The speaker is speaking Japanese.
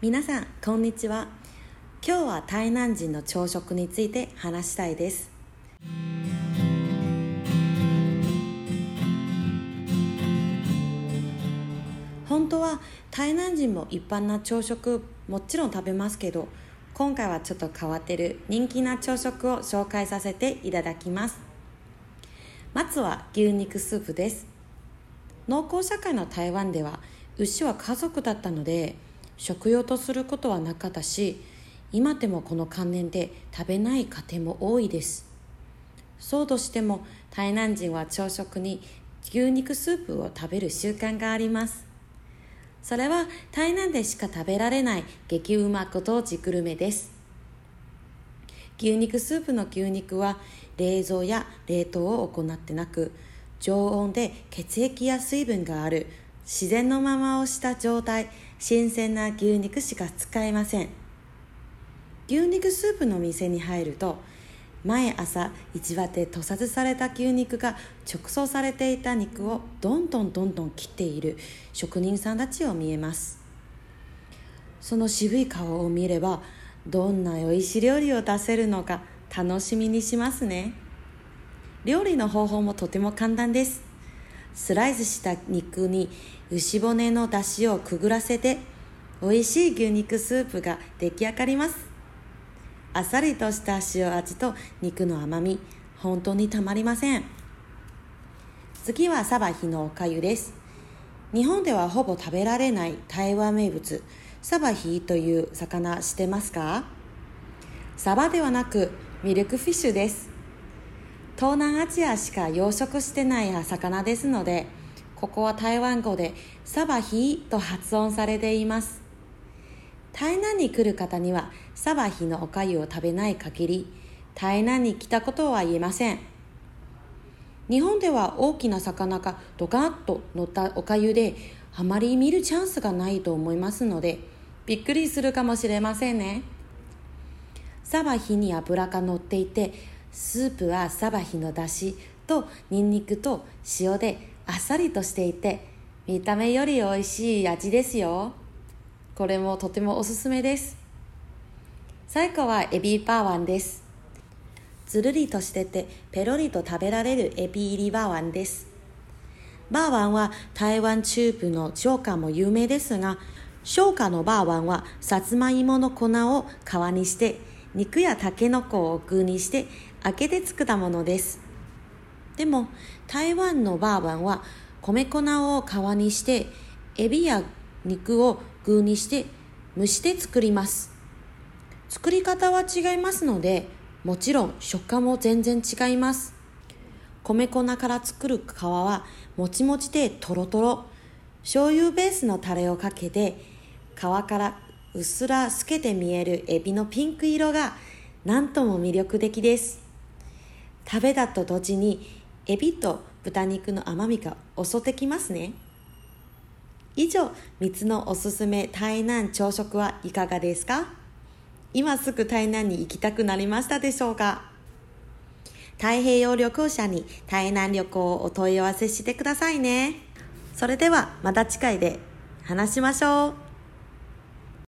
皆さんこんにちは。今日は台南人の朝食について話したいです。本当は台南人も一般な朝食もちろん食べますけど今回はちょっと変わってる人気な朝食を紹介させていただきます。まずは牛肉スープです。農耕社会の台湾では牛は家族だったので食用とすることはなかったし今でもこの観念で食べない家庭も多いです。そうとしても台南人は朝食に牛肉スープを食べる習慣があります。それは台南でしか食べられない激うまご当地グルメです。牛肉スープの牛肉は冷蔵や冷凍を行ってなく常温で血液や水分がある自然のままをした状態新鮮な牛肉しか使えません。牛肉スープの店に入ると毎朝市場で屠殺された牛肉が直送されていた肉をどんどんどんどん切っている職人さんたちを見えます。その渋い顔を見ればどんな美味しい料理を出せるのか楽しみにしますね。料理の方法もとても簡単です。スライスした肉に牛骨の出汁をくぐらせて美味しい牛肉スープが出来上がります。あっさりとした塩味と肉の甘み本当にたまりません。次はサバヒのおかゆです。日本ではほぼ食べられない台湾名物サバヒという魚知ってますか？サバではなくミルクフィッシュです。東南アジアしか養殖してない魚ですのでここは台湾語でサバヒと発音されています。台南に来る方にはサバヒのおかゆを食べない限り台南に来たことは言えません。日本では大きな魚がドカッと乗ったおかゆであまり見るチャンスがないと思いますのでびっくりするかもしれませんね。サバヒに油が乗っていてスープはサバヒのだしとニンニクと塩であっさりとしていて見た目より美味しい味ですよ。これもとてもおすすめです。最後はエビバーワンです。ずるりとしててペロリと食べられるエビ入りバーワンです。バーワンは台湾中部の商家も有名ですが商家のバーワンはさつまいもの粉を皮にして肉やタケノコを具にして揚げて作ったものです。でも台湾のバーワンは米粉を皮にしてエビや肉を具にして蒸して作ります。作り方は違いますのでもちろん食感も全然違います。米粉から作る皮はもちもちでとろとろ醤油ベースのタレをかけて皮からうっすら透けて見えるエビのピンク色が何とも魅力的です食べたと同時にエビと豚肉の甘みが襲ってきますね以上3つのおすすめ台南朝食はいかがですか？今すぐ台南に行きたくなりましたでしょうか？太平洋旅行者に台南旅行をお問い合わせしてくださいね。それではまた次回で話しましょう。